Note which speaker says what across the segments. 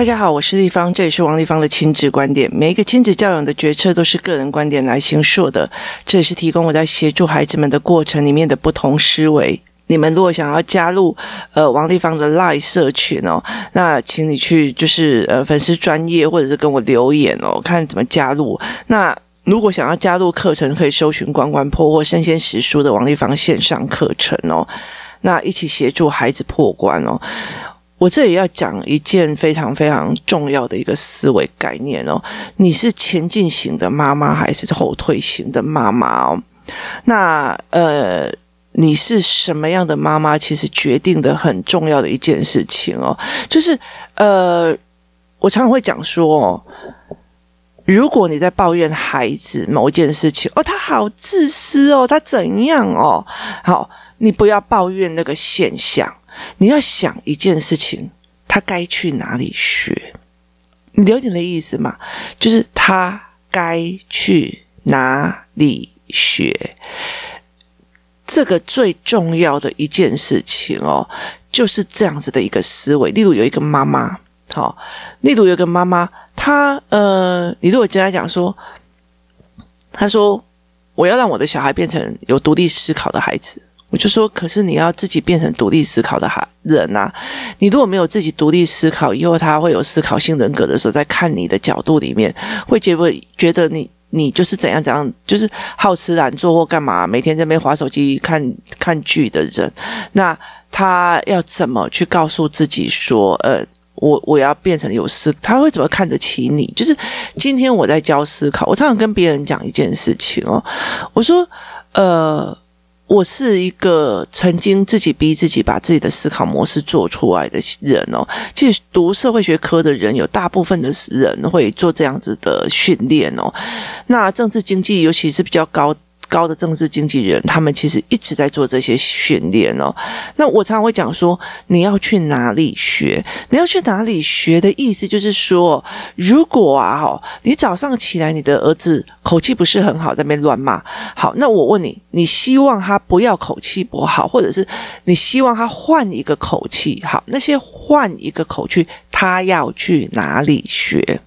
Speaker 1: 大家好，我是立芳，这里是王立芳的亲子观点。每一个亲子教养的决策都是个人观点来形塑的，这也是提供我在协助孩子们的过程里面的不同思维。你们如果想要加入呃王立芳的 LINE 社群哦，那请你去就是呃粉丝专业或者是跟我留言哦，看怎么加入。那如果想要加入课程，可以搜寻“关关破”或“生鲜时书”的王立芳线上课程哦，那一起协助孩子破关哦。我这里要讲一件非常非常重要的一个思维概念哦，你是前进型的妈妈还是后退型的妈妈哦？那呃，你是什么样的妈妈？其实决定的很重要的一件事情哦，就是呃，我常常会讲说哦，如果你在抱怨孩子某一件事情哦，他好自私哦，他怎样哦？好，你不要抱怨那个现象。你要想一件事情，他该去哪里学？你了解的意思吗？就是他该去哪里学？这个最重要的一件事情哦，就是这样子的一个思维。例如有一个妈妈，好，例如有一个妈妈，她呃，你如果跟她讲说，她说我要让我的小孩变成有独立思考的孩子。我就说，可是你要自己变成独立思考的孩人呐。你如果没有自己独立思考，以后他会有思考性人格的时候，在看你的角度里面，会觉不会觉得你你就是怎样怎样，就是好吃懒做或干嘛，每天在那边划手机看看剧的人，那他要怎么去告诉自己说，呃，我我要变成有思，他会怎么看得起你？就是今天我在教思考，我常常跟别人讲一件事情哦，我说，呃。我是一个曾经自己逼自己把自己的思考模式做出来的人哦。其实读社会学科的人有大部分的人会做这样子的训练哦。那政治经济尤其是比较高。高的政治经纪人，他们其实一直在做这些训练哦。那我常常会讲说，你要去哪里学？你要去哪里学的意思就是说，如果啊，哦，你早上起来，你的儿子口气不是很好，在那边乱骂。好，那我问你，你希望他不要口气不好，或者是你希望他换一个口气？好，那些换一个口气，他要去哪里学？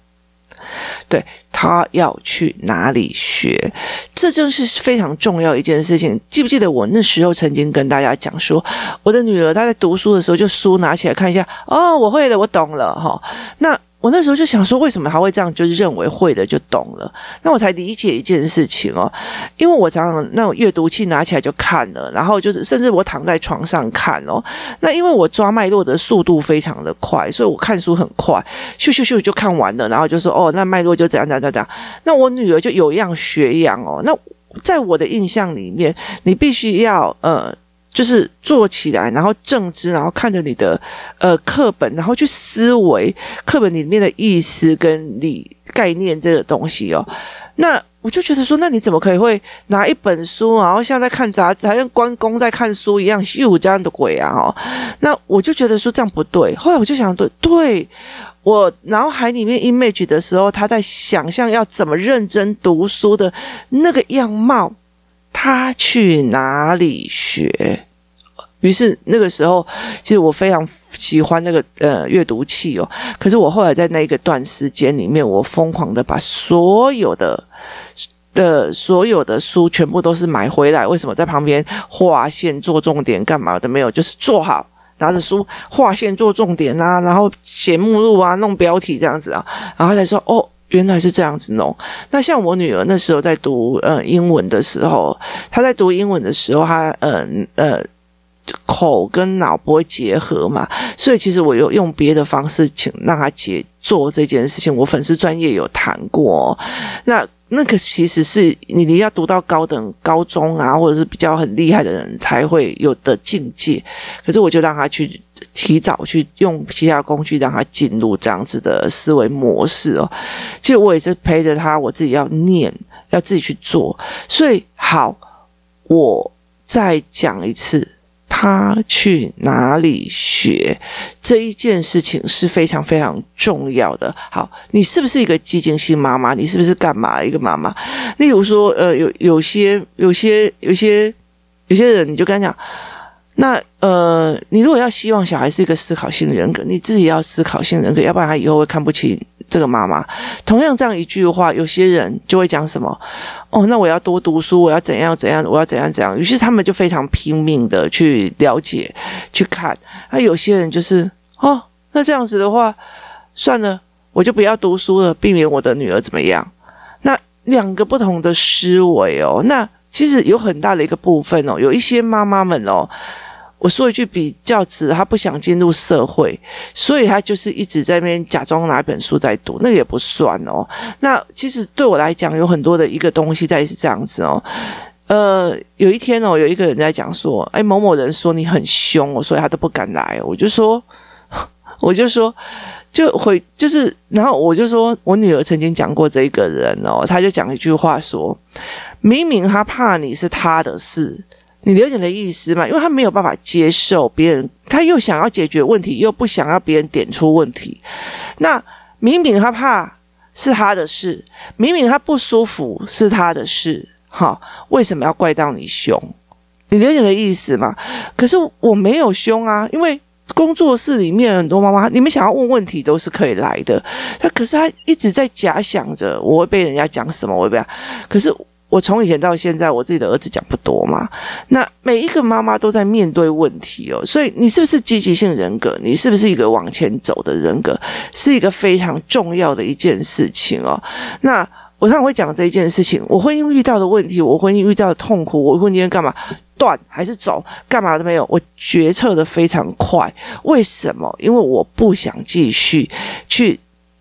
Speaker 1: 对，他要去哪里学，这正是非常重要一件事情。记不记得我那时候曾经跟大家讲说，我的女儿她在读书的时候，就书拿起来看一下，哦，我会了，我懂了，哈，那。我那时候就想说，为什么他会这样？就是认为会的就懂了。那我才理解一件事情哦，因为我常常那种阅读器拿起来就看了，然后就是甚至我躺在床上看哦。那因为我抓脉络的速度非常的快，所以我看书很快，咻咻咻就看完了，然后就说哦，那脉络就怎样怎样怎样。那我女儿就有样学样哦。那在我的印象里面，你必须要呃。就是坐起来，然后正直，然后看着你的呃课本，然后去思维课本里面的意思跟理概念这个东西哦。那我就觉得说，那你怎么可以会拿一本书，然后像在看杂志，还像关公在看书一样，哟这样的鬼啊！哦，那我就觉得说这样不对。后来我就想，对，对我脑海里面 image 的时候，他在想象要怎么认真读书的那个样貌。他去哪里学？于是那个时候，其实我非常喜欢那个呃阅读器哦。可是我后来在那一个段时间里面，我疯狂的把所有的的所有的书全部都是买回来。为什么？在旁边划线做重点干嘛的没有？就是做好，拿着书划线做重点啊，然后写目录啊，弄标题这样子啊，然后才说哦。原来是这样子弄。那像我女儿那时候在读呃英文的时候，她在读英文的时候，她呃呃口跟脑不会结合嘛，所以其实我有用别的方式请让她解做这件事情。我粉丝专业有谈过，那那个其实是你你要读到高等高中啊，或者是比较很厉害的人才会有的境界。可是我就让他去。提早去用其他工具让他进入这样子的思维模式哦。其实我也是陪着他，我自己要念，要自己去做。所以好，我再讲一次，他去哪里学这一件事情是非常非常重要的。好，你是不是一个激进性妈妈？你是不是干嘛一个妈妈？例如说，呃，有有些有些有些有些人，你就跟他讲。那呃，你如果要希望小孩是一个思考性人格，你自己要思考性人格，要不然他以后会看不清这个妈妈。同样这样一句话，有些人就会讲什么？哦，那我要多读书，我要怎样怎样，我要怎样怎样。于是他们就非常拼命的去了解、去看。那有些人就是哦，那这样子的话，算了，我就不要读书了，避免我的女儿怎么样。那两个不同的思维哦，那其实有很大的一个部分哦，有一些妈妈们哦。我说一句比较直，他不想进入社会，所以他就是一直在那边假装拿一本书在读，那个也不算哦。那其实对我来讲，有很多的一个东西在是这样子哦。呃，有一天哦，有一个人在讲说，哎，某某人说你很凶哦，所以他都不敢来。我就说，我就说，就回就是，然后我就说我女儿曾经讲过这一个人哦，他就讲一句话说，明明他怕你是他的事。你了解的意思吗？因为他没有办法接受别人，他又想要解决问题，又不想要别人点出问题。那明明他怕是他的事，明明他不舒服是他的事，哈，为什么要怪到你凶？你了解的意思吗？可是我没有凶啊，因为工作室里面很多妈妈，你们想要问问题都是可以来的。他可是他一直在假想着我会被人家讲什么，我会被，可是。我从以前到现在，我自己的儿子讲不多嘛。那每一个妈妈都在面对问题哦，所以你是不是积极性人格？你是不是一个往前走的人格？是一个非常重要的一件事情哦。那我常会讲这一件事情，我婚姻遇到的问题，我婚姻遇到的痛苦，我婚姻干嘛断还是走，干嘛都没有，我决策的非常快。为什么？因为我不想继续去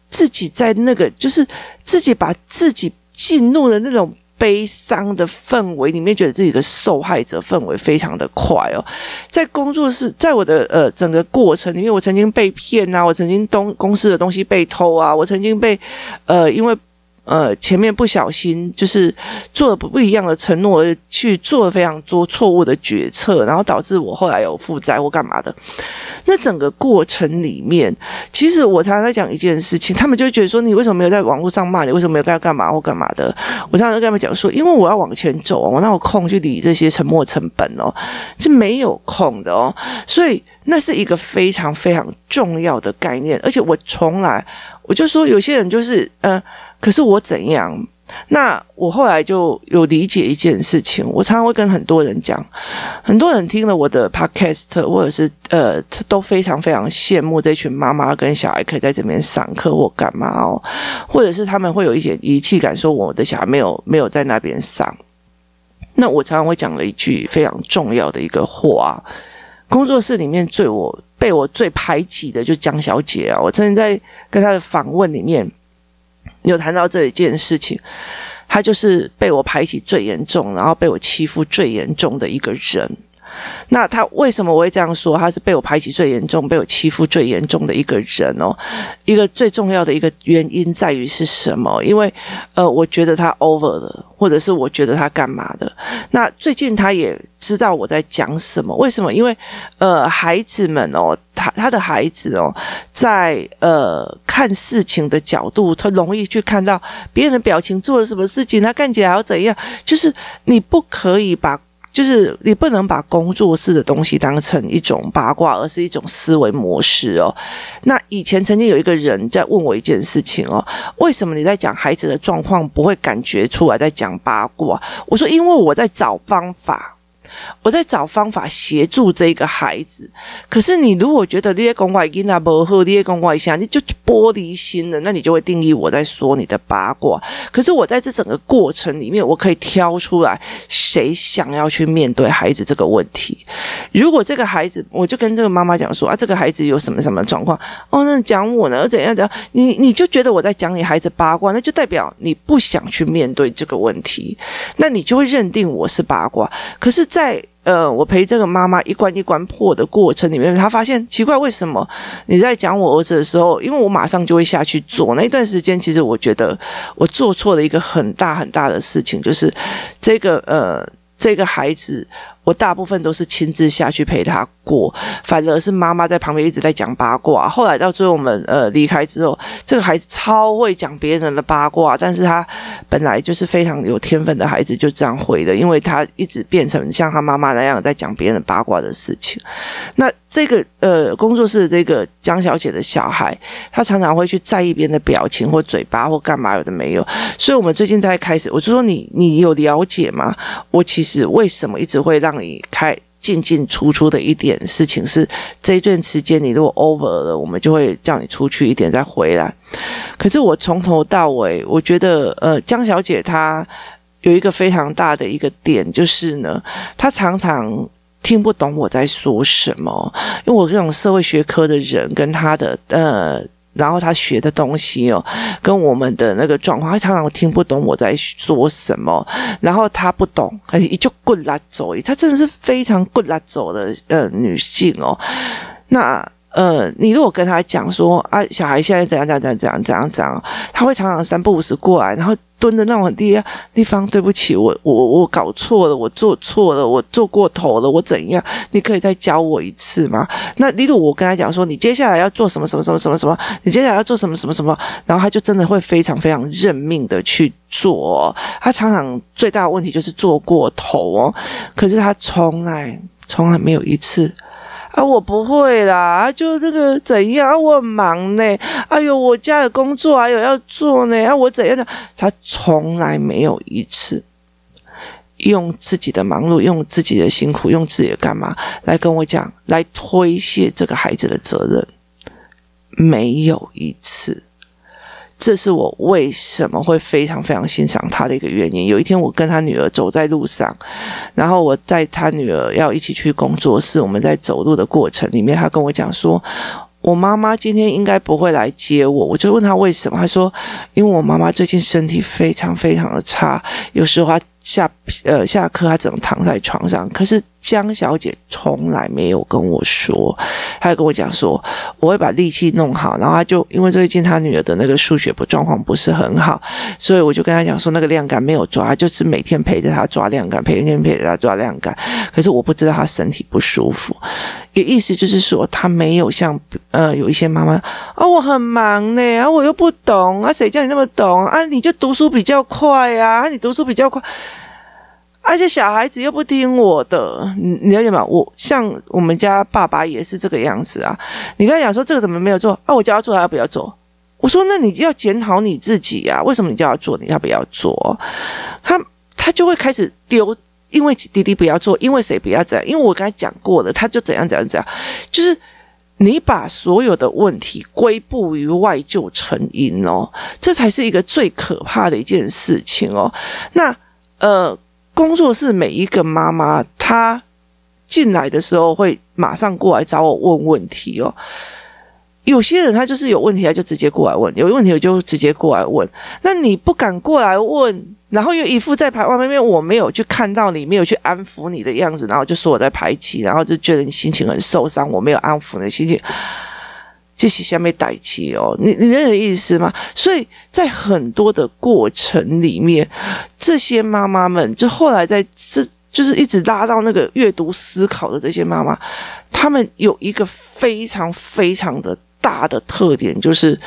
Speaker 1: 自己在那个，就是自己把自己进入了那种。悲伤的氛围里面，觉得自己的受害者氛围非常的快哦。在工作室，在我的呃整个过程里面，我曾经被骗啊，我曾经东公司的东西被偷啊，我曾经被呃因为。呃，前面不小心就是做了不不一样的承诺，去做了非常多错误的决策，然后导致我后来有负债或干嘛的。那整个过程里面，其实我常常在讲一件事情，他们就觉得说，你为什么没有在网络上骂你？为什么没有干干嘛或干嘛的？我常常跟他们讲说，因为我要往前走，我哪有空去理这些沉没成本哦，是没有空的哦。所以那是一个非常非常重要的概念，而且我从来我就说，有些人就是呃。可是我怎样？那我后来就有理解一件事情。我常常会跟很多人讲，很多人听了我的 podcast，或者是呃，都非常非常羡慕这群妈妈跟小孩可以在这边上课或干嘛哦，或者是他们会有一些遗弃感，说我的小孩没有没有在那边上。那我常常会讲了一句非常重要的一个话：工作室里面最我被我最排挤的，就江小姐啊。我曾经在跟她的访问里面。有谈到这一件事情，他就是被我排挤最严重，然后被我欺负最严重的一个人。那他为什么我会这样说？他是被我排挤最严重、被我欺负最严重的一个人哦。一个最重要的一个原因在于是什么？因为呃，我觉得他 over 了，或者是我觉得他干嘛的。那最近他也知道我在讲什么。为什么？因为呃，孩子们哦，他他的孩子哦，在呃看事情的角度，他容易去看到别人的表情做了什么事情，他看起来要怎样。就是你不可以把。就是你不能把工作室的东西当成一种八卦，而是一种思维模式哦。那以前曾经有一个人在问我一件事情哦，为什么你在讲孩子的状况不会感觉出来在讲八卦？我说因为我在找方法。我在找方法协助这个孩子，可是你如果觉得你在讲外因啊不好，你在讲外向，你就玻璃心了，那你就会定义我在说你的八卦。可是我在这整个过程里面，我可以挑出来谁想要去面对孩子这个问题。如果这个孩子，我就跟这个妈妈讲说啊，这个孩子有什么什么状况哦，那讲我呢？怎样怎样？你你就觉得我在讲你孩子八卦，那就代表你不想去面对这个问题，那你就会认定我是八卦。可是，在在呃，我陪这个妈妈一关一关破的过程里面，她发现奇怪，为什么你在讲我儿子的时候，因为我马上就会下去做。那一段时间，其实我觉得我做错了一个很大很大的事情，就是这个呃，这个孩子，我大部分都是亲自下去陪他过，反而是妈妈在旁边一直在讲八卦。后来到最后我们呃离开之后，这个孩子超会讲别人的八卦，但是他本来就是非常有天分的孩子，就这样会的，因为他一直变成像他妈妈那样在讲别人的八卦的事情。那这个呃工作室的这个江小姐的小孩，他常常会去在意别人的表情或嘴巴或干嘛有的没有，所以我们最近在开始，我就说你你有了解吗？我其实为什么一直会让你开进进出出的一点事情是这一段时间你如果 over 了，我们就会叫你出去一点再回来。可是我从头到尾，我觉得呃江小姐她有一个非常大的一个点，就是呢，她常常。听不懂我在说什么，因为我这种社会学科的人，跟他的呃，然后他学的东西哦，跟我们的那个状况，他常常听不懂我在说什么，然后他不懂，而且就滚拉走，他真的是非常滚拉走的呃女性哦，那。呃，你如果跟他讲说啊，小孩现在怎样怎样怎样怎样怎样，他会常常三不五时过来，然后蹲着那种很低的地方，对不起，我我我搞错了，我做错了，我做过头了，我怎样？你可以再教我一次吗？那例如我跟他讲说，你接下来要做什么什么什么什么什么，你接下来要做什么什么什么，然后他就真的会非常非常认命的去做。他常常最大的问题就是做过头哦，可是他从来从来没有一次。啊，我不会啦，就这个怎样啊？我很忙呢，哎呦，我家的工作还有要做呢，啊，我怎样的？他从来没有一次用自己的忙碌、用自己的辛苦、用自己的干嘛来跟我讲，来推卸这个孩子的责任，没有一次。这是我为什么会非常非常欣赏他的一个原因。有一天，我跟他女儿走在路上，然后我带他女儿要一起去工作室，我们在走路的过程里面，他跟我讲说：“我妈妈今天应该不会来接我。”我就问他为什么，他说：“因为我妈妈最近身体非常非常的差，有时候她。”下呃下课，他只能躺在床上。可是江小姐从来没有跟我说，她就跟我讲说，我会把力气弄好。然后她就因为最近她女儿的那个数学不状况不是很好，所以我就跟她讲说，那个量杆没有抓，就是每天陪着她抓量杆，每天陪着她抓量杆。可是我不知道她身体不舒服，也意思就是说，她没有像呃有一些妈妈啊、哦，我很忙呢，我又不懂啊，谁叫你那么懂啊？你就读书比较快啊，你读书比较快。而且小孩子又不听我的，你了解吗？我像我们家爸爸也是这个样子啊。你跟他讲说这个怎么没有做啊？我叫他做，他要不要做？我说那你要检讨你自己、啊。为什么你叫他做？你要不要做？他他就会开始丢，因为弟弟不要做，因为谁不要这样？因为我跟他讲过了，他就怎样怎样怎样。就是你把所有的问题归步于外就成因哦，这才是一个最可怕的一件事情哦。那呃。工作室每一个妈妈，她进来的时候会马上过来找我问问题哦。有些人他就是有问题，他就直接过来问；有问题我就直接过来问。那你不敢过来问，然后又一副在排外面，我没有去看到你，没有去安抚你的样子，然后就说我在排挤，然后就觉得你心情很受伤，我没有安抚你的心情。这是下面代气哦，你你认识意思吗？所以在很多的过程里面，这些妈妈们就后来在这就是一直拉到那个阅读思考的这些妈妈，她们有一个非常非常的大的特点，就是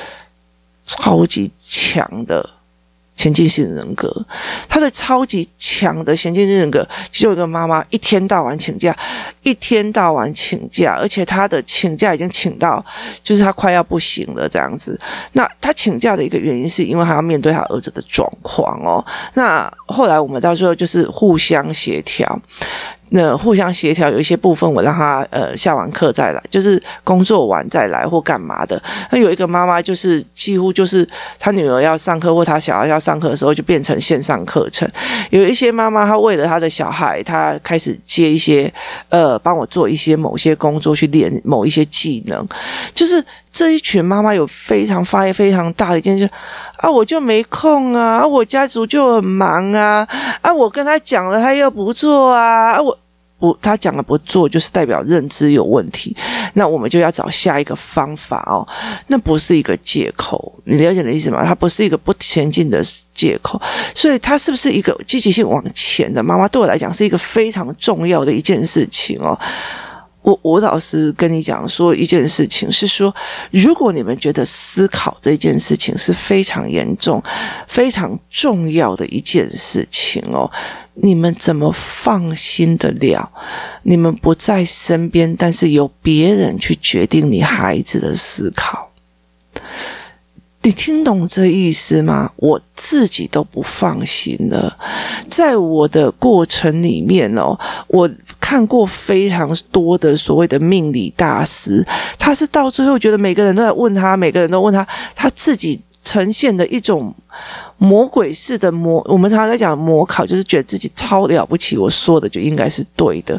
Speaker 1: 超级强的。前进性人格，他的超级强的前进性人格，就有一个妈妈一天到晚请假，一天到晚请假，而且他的请假已经请到，就是他快要不行了这样子。那他请假的一个原因，是因为他要面对他儿子的状况哦。那后来我们到时候就是互相协调。那互相协调，有一些部分我让他呃下完课再来，就是工作完再来或干嘛的。那有一个妈妈就是几乎就是她女儿要上课或她小孩要上课的时候，就变成线上课程。有一些妈妈她为了她的小孩，她开始接一些呃帮我做一些某些工作去练某一些技能，就是。这一群妈妈有非常发非常大的一件事啊，我就没空啊，我家族就很忙啊，啊，我跟他讲了，他又不做啊，啊我不，他讲了不做，就是代表认知有问题，那我们就要找下一个方法哦，那不是一个借口。你了解的意思吗？它不是一个不前进的借口，所以它是不是一个积极性往前的？妈妈对我来讲是一个非常重要的一件事情哦。我我老实跟你讲说一件事情，是说如果你们觉得思考这件事情是非常严重、非常重要的一件事情哦，你们怎么放心得了？你们不在身边，但是由别人去决定你孩子的思考。你听懂这意思吗？我自己都不放心了。在我的过程里面哦，我看过非常多的所谓的命理大师，他是到最后觉得每个人都在问他，每个人都问他，他自己呈现的一种。魔鬼式的魔，我们常常在讲魔考，就是觉得自己超了不起，我说的就应该是对的，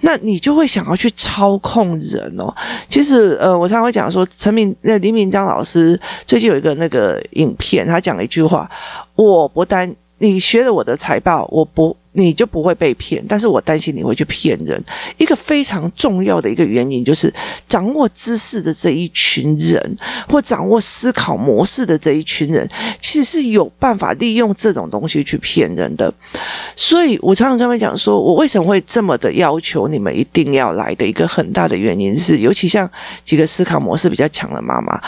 Speaker 1: 那你就会想要去操控人哦。其实，呃，我常常会讲说，陈明那林明章老师最近有一个那个影片，他讲了一句话：我不单你学了我的财报，我不。你就不会被骗，但是我担心你会去骗人。一个非常重要的一个原因就是，掌握知识的这一群人，或掌握思考模式的这一群人，其实是有办法利用这种东西去骗人的。所以我常常跟他们讲说，我为什么会这么的要求你们一定要来的一个很大的原因是，尤其像几个思考模式比较强的妈妈，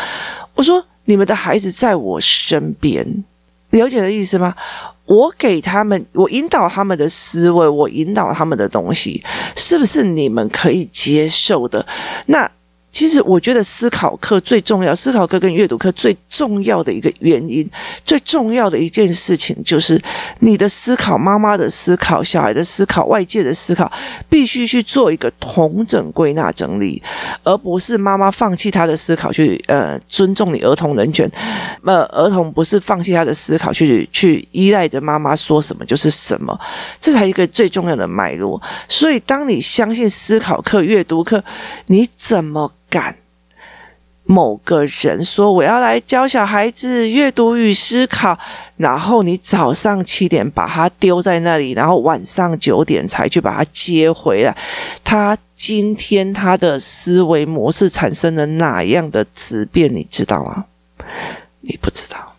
Speaker 1: 我说你们的孩子在我身边，了解的意思吗？我给他们，我引导他们的思维，我引导他们的东西，是不是你们可以接受的？那。其实我觉得思考课最重要，思考课跟阅读课最重要的一个原因，最重要的一件事情就是你的思考、妈妈的思考、小孩的思考、外界的思考，必须去做一个统整、归纳、整理，而不是妈妈放弃他的思考去呃尊重你儿童人权，呃儿童不是放弃他的思考去去依赖着妈妈说什么就是什么，这才一个最重要的脉络。所以当你相信思考课、阅读课，你怎么？干某个人说，我要来教小孩子阅读与思考，然后你早上七点把他丢在那里，然后晚上九点才去把他接回来。他今天他的思维模式产生了哪样的质变？你知道吗？你不知道，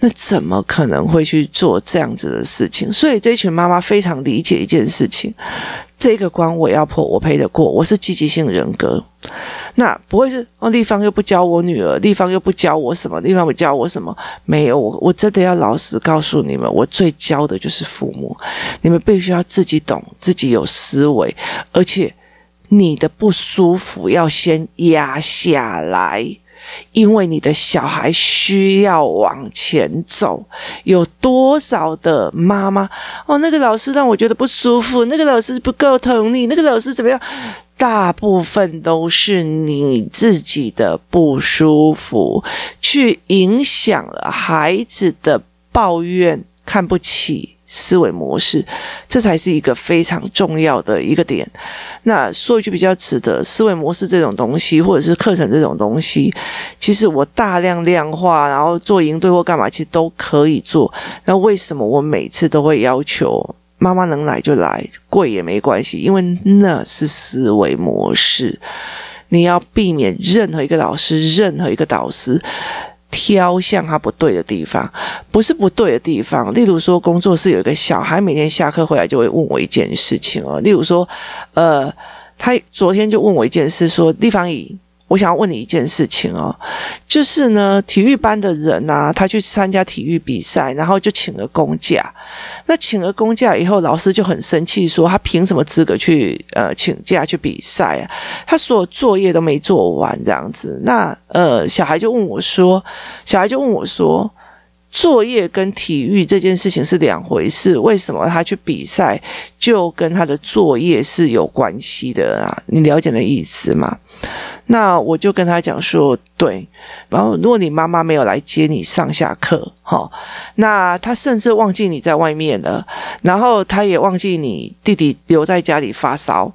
Speaker 1: 那怎么可能会去做这样子的事情？所以这群妈妈非常理解一件事情。这个关我要破，我赔得过。我是积极性人格，那不会是哦。丽芳又不教我女儿，丽芳又不教我什么，丽芳不教我什么？没有，我我真的要老实告诉你们，我最教的就是父母。你们必须要自己懂，自己有思维，而且你的不舒服要先压下来。因为你的小孩需要往前走，有多少的妈妈哦？那个老师让我觉得不舒服，那个老师不够疼你，那个老师怎么样？大部分都是你自己的不舒服，去影响了孩子的抱怨、看不起。思维模式，这才是一个非常重要的一个点。那说一句比较直的，思维模式这种东西，或者是课程这种东西，其实我大量量化，然后做营队或干嘛，其实都可以做。那为什么我每次都会要求妈妈能来就来，贵也没关系，因为那是思维模式。你要避免任何一个老师，任何一个导师。挑向他不对的地方，不是不对的地方。例如说，工作室有一个小孩，每天下课回来就会问我一件事情哦。例如说，呃，他昨天就问我一件事，说：“立方乙。”我想要问你一件事情哦，就是呢，体育班的人啊，他去参加体育比赛，然后就请了公假。那请了公假以后，老师就很生气，说他凭什么资格去呃请假去比赛啊？他所有作业都没做完，这样子。那呃，小孩就问我说，小孩就问我说，作业跟体育这件事情是两回事，为什么他去比赛就跟他的作业是有关系的啊？你了解的意思吗？那我就跟他讲说，对，然后如果你妈妈没有来接你上下课，哈，那他甚至忘记你在外面了，然后他也忘记你弟弟留在家里发烧，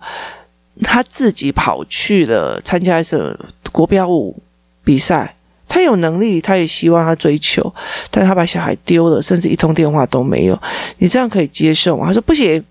Speaker 1: 他自己跑去了参加一次国标舞比赛，他有能力，他也希望他追求，但是他把小孩丢了，甚至一通电话都没有，你这样可以接受吗？他说不行，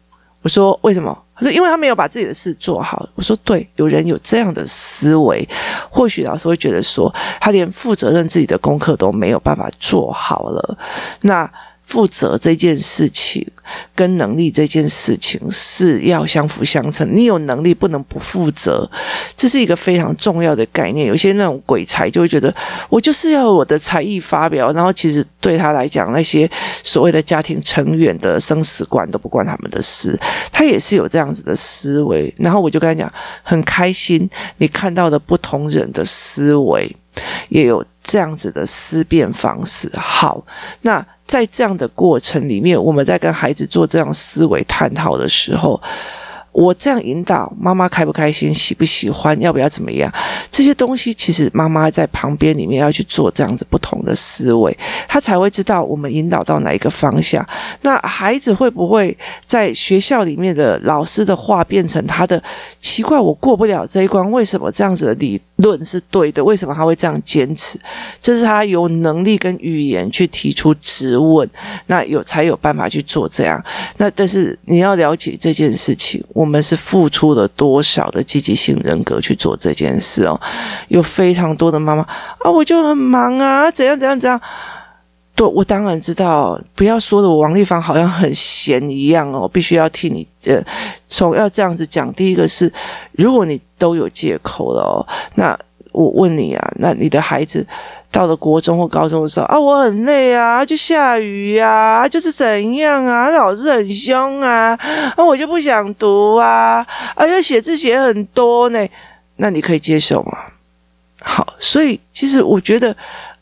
Speaker 1: 我说为什么？他说：“因为他没有把自己的事做好。”我说：“对，有人有这样的思维，或许老师会觉得说，他连负责任自己的功课都没有办法做好了。”那。负责这件事情跟能力这件事情是要相辅相成。你有能力不能不负责，这是一个非常重要的概念。有些那种鬼才就会觉得我就是要我的才艺发表，然后其实对他来讲，那些所谓的家庭成员的生死观都不关他们的事。他也是有这样子的思维。然后我就跟他讲，很开心你看到的不同人的思维，也有这样子的思辨方式。好，那。在这样的过程里面，我们在跟孩子做这样思维探讨的时候。我这样引导妈妈开不开心，喜不喜欢，要不要怎么样？这些东西其实妈妈在旁边里面要去做这样子不同的思维，他才会知道我们引导到哪一个方向。那孩子会不会在学校里面的老师的话变成他的奇怪？我过不了这一关，为什么这样子的理论是对的？为什么他会这样坚持？这是他有能力跟语言去提出质问，那有才有办法去做这样。那但是你要了解这件事情，我。我们是付出了多少的积极性人格去做这件事哦？有非常多的妈妈啊，我就很忙啊，怎样怎样怎样。对，我当然知道，不要说的我王丽芳好像很闲一样哦，必须要替你呃，从要这样子讲。第一个是，如果你都有借口了哦，那我问你啊，那你的孩子？到了国中或高中的时候啊，我很累啊，就下雨呀，啊，就是怎样啊，老师很凶啊，那，我就不想读啊，啊，要写字写很多呢，那你可以接受吗？好，所以其实我觉得。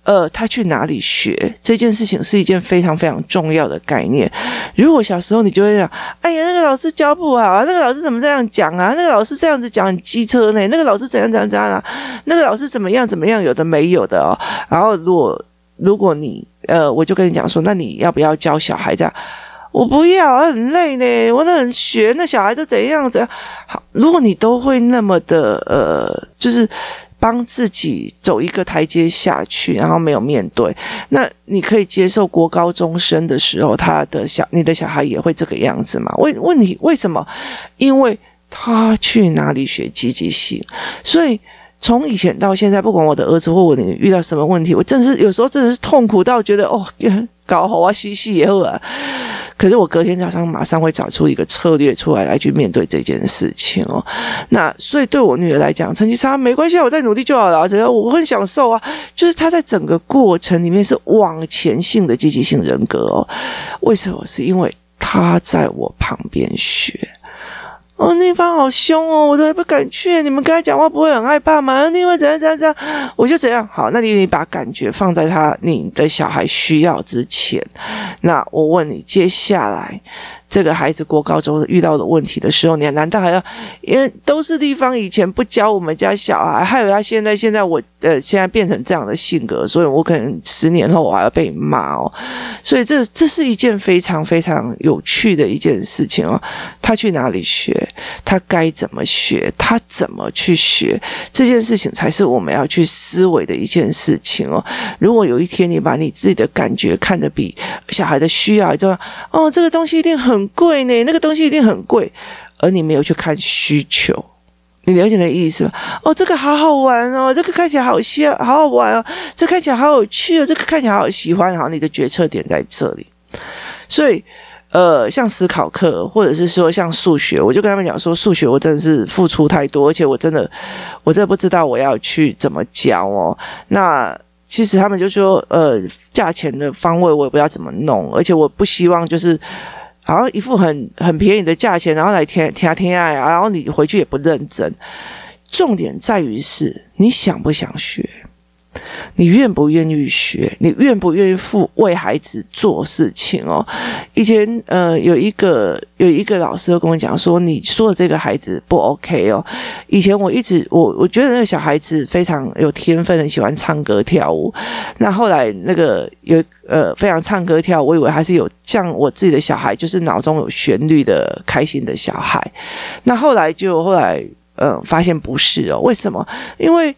Speaker 1: 呃，他去哪里学这件事情是一件非常非常重要的概念。如果小时候你就会想，哎呀，那个老师教不好啊，那个老师怎么这样讲啊？那个老师这样子讲机车呢？那个老师怎样怎样怎样啊？那个老师怎么样怎么样？有的没有的哦。然后如果如果你呃，我就跟你讲说，那你要不要教小孩这样？我不要，很累呢。我那很学，那小孩都怎样怎样？好，如果你都会那么的呃，就是。帮自己走一个台阶下去，然后没有面对，那你可以接受国高中生的时候，他的小你的小孩也会这个样子吗？问问你为什么？因为他去哪里学积极性？所以从以前到现在，不管我的儿子或我女遇到什么问题，我真是有时候真的是痛苦到觉得哦，搞好啊，嘻嘻也好啊。可是我隔天早上马上会找出一个策略出来，来去面对这件事情哦。那所以对我女儿来讲，成绩差没关系，我再努力就好了。只要我很享受啊，就是她在整个过程里面是往前性的积极性人格哦。为什么？是因为她在我旁边学。哦，那方好凶哦，我都不敢去。你们跟他讲话不会很害怕吗？你会怎样怎样怎样？我就怎样。好，那你你把感觉放在他你的小孩需要之前。那我问你，接下来。这个孩子过高中遇到的问题的时候，你难道还要？因为都是地方以前不教我们家小孩，还有他现在现在我呃现在变成这样的性格，所以我可能十年后我还要被骂哦。所以这这是一件非常非常有趣的一件事情哦。他去哪里学？他该怎么学？他怎么去学？这件事情才是我们要去思维的一件事情哦。如果有一天你把你自己的感觉看得比小孩的需要，就哦这个东西一定很。贵呢，那个东西一定很贵，而你没有去看需求，你了解那意思吗？哦，这个好好玩哦，这个看起来好笑，好好玩哦，这看起来好有趣哦，这个看起来好喜欢，好，你的决策点在这里。所以，呃，像思考课，或者是说像数学，我就跟他们讲说，数学我真的是付出太多，而且我真的，我真的不知道我要去怎么教哦。那其实他们就说，呃，价钱的方位我也不知道怎么弄，而且我不希望就是。好像一副很很便宜的价钱，然后来填填填啊，然后你回去也不认真。重点在于是你想不想学。你愿不愿意学？你愿不愿意付为孩子做事情哦？以前呃有一个有一个老师跟我讲说，你说的这个孩子不 OK 哦。以前我一直我我觉得那个小孩子非常有天分，很喜欢唱歌跳舞。那后来那个有呃非常唱歌跳舞，我以为他是有像我自己的小孩，就是脑中有旋律的开心的小孩。那后来就后来呃发现不是哦，为什么？因为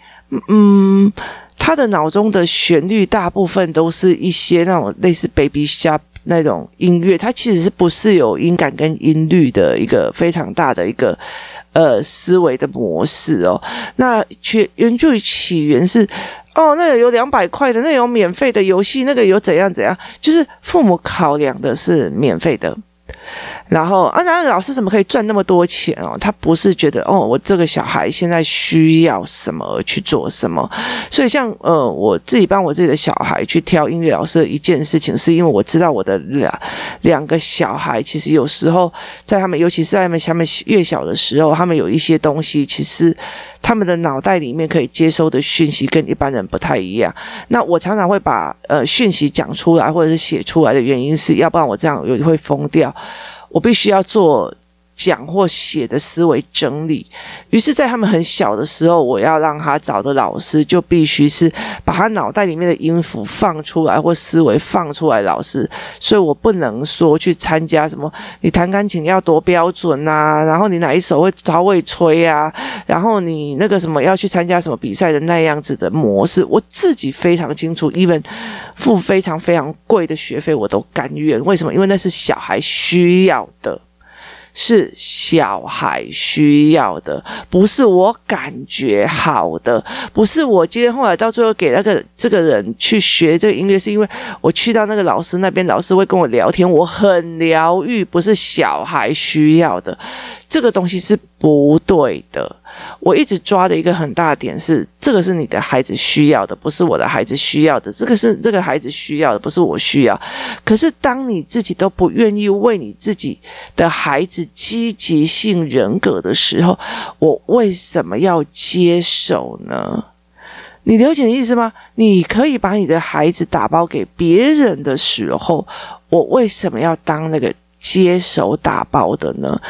Speaker 1: 嗯。他的脑中的旋律大部分都是一些那种类似 Baby Shark 那种音乐，它其实是不是有音感跟音律的一个非常大的一个呃思维的模式哦。那起源就起源是哦，那个有两百块的，那个有免费的游戏，那个有怎样怎样，就是父母考量的是免费的。然后啊，然后老师怎么可以赚那么多钱哦？他不是觉得哦，我这个小孩现在需要什么去做什么。所以像呃，我自己帮我自己的小孩去挑音乐老师的一件事情，是因为我知道我的两两个小孩，其实有时候在他们，尤其是在他们他们越小的时候，他们有一些东西，其实他们的脑袋里面可以接收的讯息跟一般人不太一样。那我常常会把呃讯息讲出来，或者是写出来的原因是，要不然我这样我会疯掉。我必须要做讲或写的思维整理，于是，在他们很小的时候，我要让他找的老师就必须是把他脑袋里面的音符放出来或思维放出来。老师，所以我不能说去参加什么，你弹钢琴要多标准啊，然后你哪一首会超会吹啊，然后你那个什么要去参加什么比赛的那样子的模式，我自己非常清楚，even 付非常非常贵的学费我都甘愿。为什么？因为那是小孩需要的。是小孩需要的，不是我感觉好的，不是我今天后来到最后给那个这个人去学这个音乐，是因为我去到那个老师那边，老师会跟我聊天，我很疗愈，不是小孩需要的。这个东西是不对的。我一直抓的一个很大的点是，这个是你的孩子需要的，不是我的孩子需要的。这个是这个孩子需要的，不是我需要。可是当你自己都不愿意为你自己的孩子积极性人格的时候，我为什么要接手呢？你了解的意思吗？你可以把你的孩子打包给别人的时候，我为什么要当那个？接手打包的呢？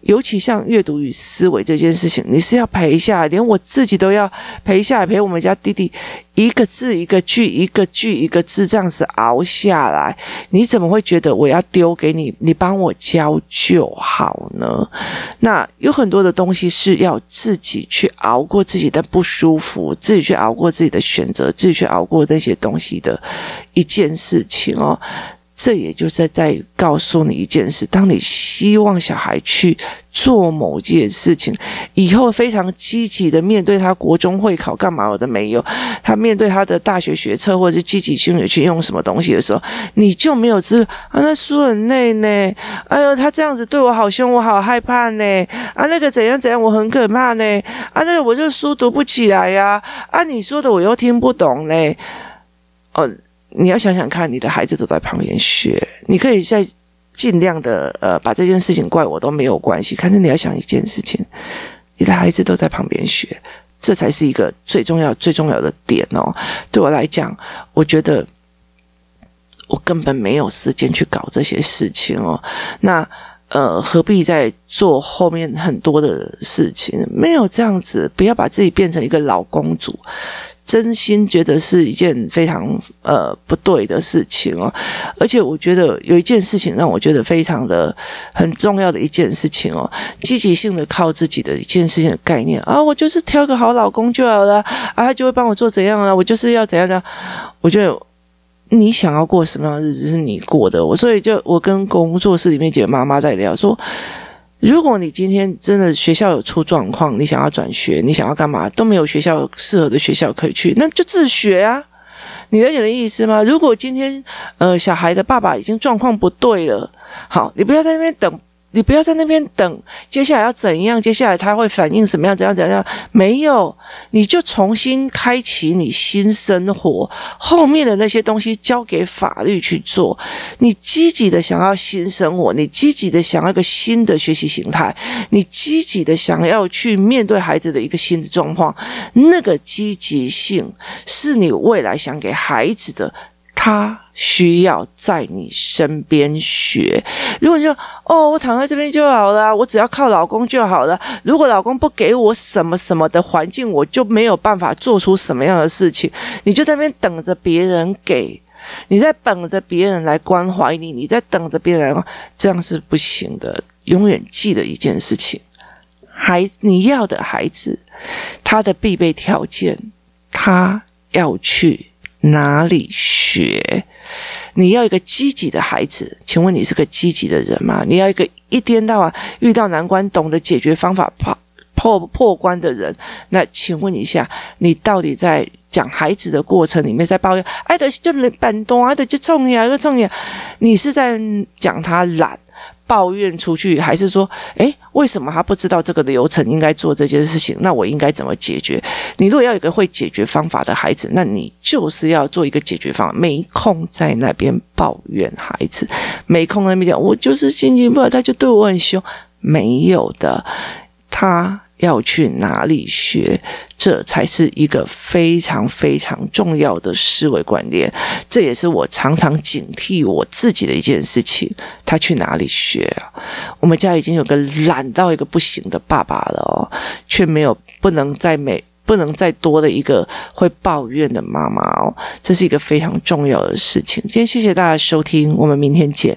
Speaker 1: 尤其像阅读与思维这件事情，你是要陪下来，连我自己都要陪下来，陪我们家弟弟一个字一个句，一个句一个字这样子熬下来。你怎么会觉得我要丢给你，你帮我教就好呢？那有很多的东西是要自己去熬过自己的不舒服，自己去熬过自己的选择，自己去熬过那些东西的一件事情哦。这也就在在告诉你一件事：当你希望小孩去做某件事情，以后非常积极的面对他国中会考干嘛我都没有，他面对他的大学学测或者是积极性的去用什么东西的时候，你就没有资格啊，那书很累呢，哎呦，他这样子对我好凶，我好害怕呢，啊，那个怎样怎样，我很可怕呢，啊，那个我就书读不起来呀，啊，你说的我又听不懂嘞，嗯。你要想想看，你的孩子都在旁边学，你可以再尽量的呃把这件事情怪我都没有关系。可是你要想一件事情，你的孩子都在旁边学，这才是一个最重要最重要的点哦。对我来讲，我觉得我根本没有时间去搞这些事情哦。那呃，何必再做后面很多的事情？没有这样子，不要把自己变成一个老公主。真心觉得是一件非常呃不对的事情哦，而且我觉得有一件事情让我觉得非常的很重要的一件事情哦，积极性的靠自己的一件事情的概念啊，我就是挑个好老公就好了啊，他就会帮我做怎样啊，我就是要怎样的，我觉得你想要过什么样的日子是你过的，我所以就我跟工作室里面几个妈妈在聊说。如果你今天真的学校有出状况，你想要转学，你想要干嘛都没有学校适合的学校可以去，那就自学啊！你了解的意思吗？如果今天呃小孩的爸爸已经状况不对了，好，你不要在那边等。你不要在那边等，接下来要怎样？接下来他会反应什么样？怎样怎样？没有，你就重新开启你新生活。后面的那些东西交给法律去做。你积极的想要新生活，你积极的想要一个新的学习形态，你积极的想要去面对孩子的一个新的状况，那个积极性是你未来想给孩子的。他需要在你身边学。如果你说哦，我躺在这边就好了，我只要靠老公就好了。如果老公不给我什么什么的环境，我就没有办法做出什么样的事情。你就在那边等着别人给，你在等着别人来关怀你，你在等着别人，这样是不行的。永远记得一件事情：孩你要的孩子，他的必备条件，他要去哪里学？你要一个积极的孩子，请问你是个积极的人吗？你要一个一天到晚遇到难关懂得解决方法破破破关的人，那请问一下，你到底在讲孩子的过程里面在抱怨，爱的就板东，啊的就冲呀，又冲呀，你是在讲他懒？抱怨出去，还是说，诶，为什么他不知道这个流程应该做这件事情？那我应该怎么解决？你如果要有一个会解决方法的孩子，那你就是要做一个解决方法。没空在那边抱怨孩子，没空在那边讲，我就是心情不好，他就对我很凶。没有的，他。要去哪里学？这才是一个非常非常重要的思维观念。这也是我常常警惕我自己的一件事情。他去哪里学啊？我们家已经有个懒到一个不行的爸爸了哦，却没有不能再美不能再多的一个会抱怨的妈妈哦。这是一个非常重要的事情。今天谢谢大家收听，我们明天见。